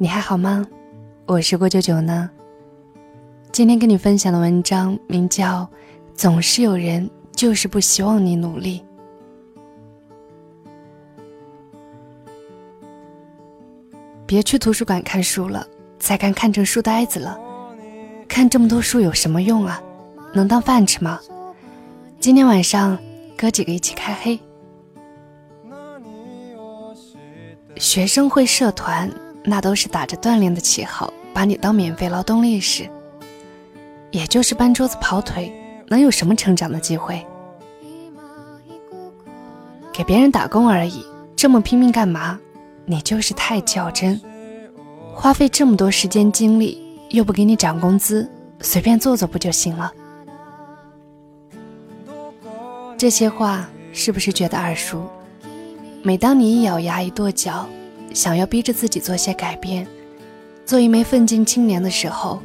你还好吗？我是郭九九呢。今天跟你分享的文章名叫《总是有人就是不希望你努力》。别去图书馆看书了，再看看成书呆子了。看这么多书有什么用啊？能当饭吃吗？今天晚上哥几个一起开黑。学生会社团。那都是打着锻炼的旗号，把你当免费劳动力使。也就是搬桌子跑腿，能有什么成长的机会？给别人打工而已，这么拼命干嘛？你就是太较真，花费这么多时间精力，又不给你涨工资，随便做做不就行了？这些话是不是觉得耳熟？每当你一咬牙一跺脚。想要逼着自己做些改变，做一枚奋进青年的时候，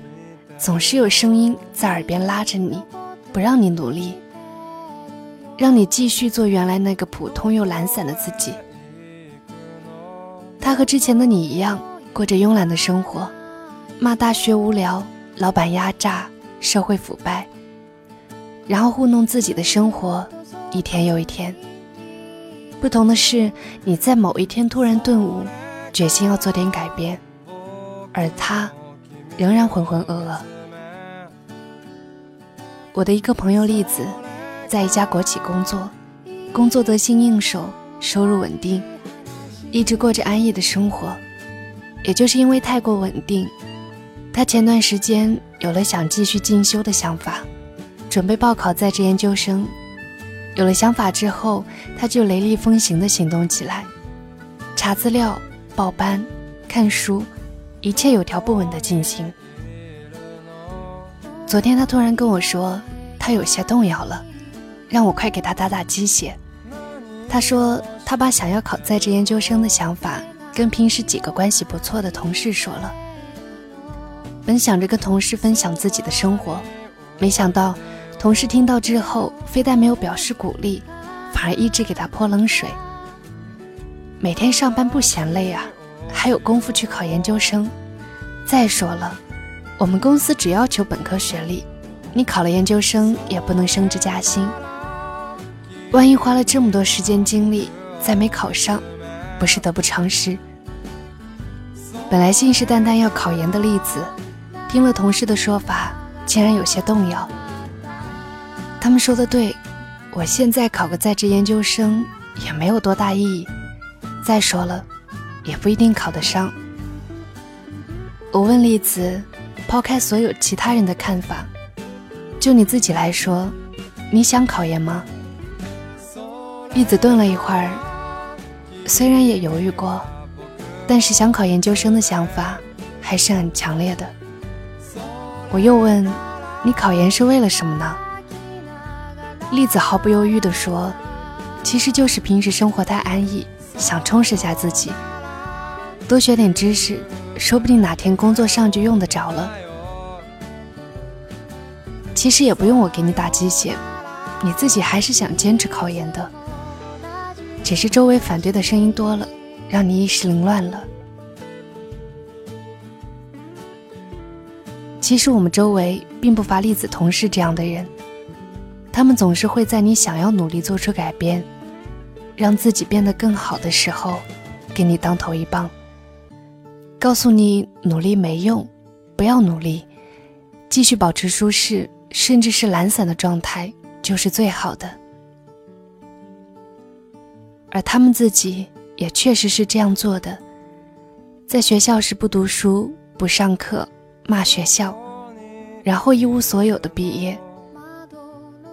总是有声音在耳边拉着你，不让你努力，让你继续做原来那个普通又懒散的自己。他和之前的你一样，过着慵懒的生活，骂大学无聊，老板压榨，社会腐败，然后糊弄自己的生活，一天又一天。不同的是，你在某一天突然顿悟，决心要做点改变，而他仍然浑浑噩噩。我的一个朋友栗子，在一家国企工作，工作得心应手，收入稳定，一直过着安逸的生活。也就是因为太过稳定，他前段时间有了想继续进修的想法，准备报考在职研究生。有了想法之后，他就雷厉风行地行动起来，查资料、报班、看书，一切有条不紊地进行。昨天他突然跟我说，他有些动摇了，让我快给他打打鸡血。他说他把想要考在职研究生的想法跟平时几个关系不错的同事说了，本想着跟同事分享自己的生活，没想到。同事听到之后，非但没有表示鼓励，反而一直给他泼冷水。每天上班不嫌累啊，还有功夫去考研究生。再说了，我们公司只要求本科学历，你考了研究生也不能升职加薪。万一花了这么多时间精力再没考上，不是得不偿失？本来信誓旦旦要考研的例子，听了同事的说法，竟然有些动摇。他们说的对，我现在考个在职研究生也没有多大意义。再说了，也不一定考得上。我问栗子，抛开所有其他人的看法，就你自己来说，你想考研吗？栗子顿了一会儿，虽然也犹豫过，但是想考研究生的想法还是很强烈的。我又问，你考研是为了什么呢？栗子毫不犹豫地说：“其实就是平时生活太安逸，想充实下自己，多学点知识，说不定哪天工作上就用得着了。其实也不用我给你打鸡血，你自己还是想坚持考研的，只是周围反对的声音多了，让你一时凌乱了。其实我们周围并不乏栗子同事这样的人。”他们总是会在你想要努力做出改变，让自己变得更好的时候，给你当头一棒，告诉你努力没用，不要努力，继续保持舒适甚至是懒散的状态就是最好的。而他们自己也确实是这样做的，在学校时不读书、不上课、骂学校，然后一无所有的毕业。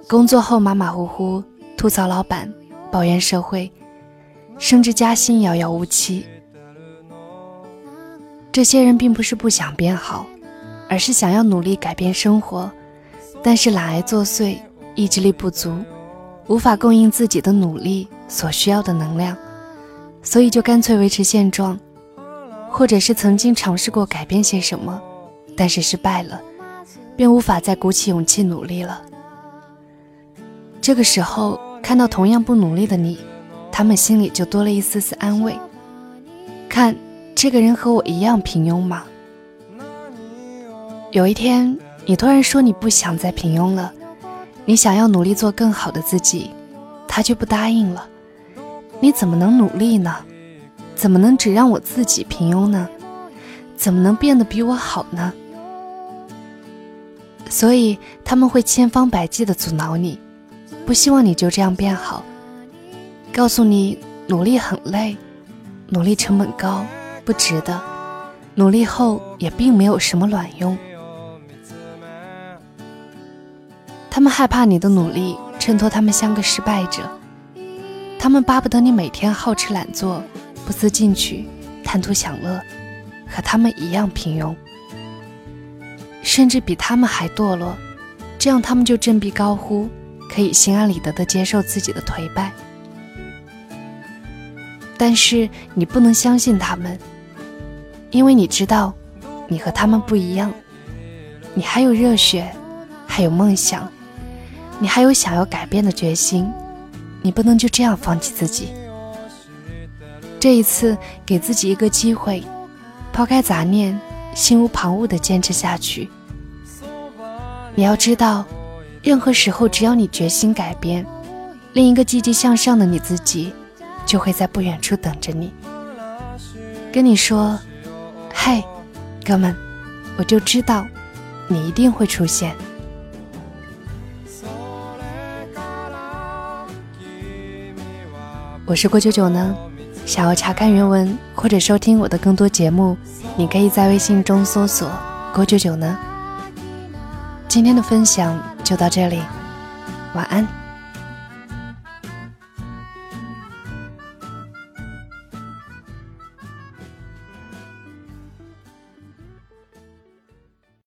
工作后马马虎虎，吐槽老板，抱怨社会，升职加薪遥遥无期。这些人并不是不想变好，而是想要努力改变生活，但是懒癌作祟，意志力不足，无法供应自己的努力所需要的能量，所以就干脆维持现状，或者是曾经尝试过改变些什么，但是失败了，便无法再鼓起勇气努力了。这个时候看到同样不努力的你，他们心里就多了一丝丝安慰。看，这个人和我一样平庸吗？有一天，你突然说你不想再平庸了，你想要努力做更好的自己，他却不答应了。你怎么能努力呢？怎么能只让我自己平庸呢？怎么能变得比我好呢？所以他们会千方百计的阻挠你，不希望你就这样变好，告诉你努力很累，努力成本高，不值得，努力后也并没有什么卵用。他们害怕你的努力衬托他们像个失败者，他们巴不得你每天好吃懒做，不思进取，贪图享乐，和他们一样平庸。甚至比他们还堕落，这样他们就振臂高呼，可以心安理得地接受自己的颓败。但是你不能相信他们，因为你知道，你和他们不一样，你还有热血，还有梦想，你还有想要改变的决心，你不能就这样放弃自己。这一次，给自己一个机会，抛开杂念。心无旁骛地坚持下去。你要知道，任何时候，只要你决心改变，另一个积极向上的你自己，就会在不远处等着你，跟你说：“嘿，哥们，我就知道，你一定会出现。”我是郭九九呢。想要查看原文或者收听我的更多节目，你可以在微信中搜索“郭九九”呢。今天的分享就到这里，晚安。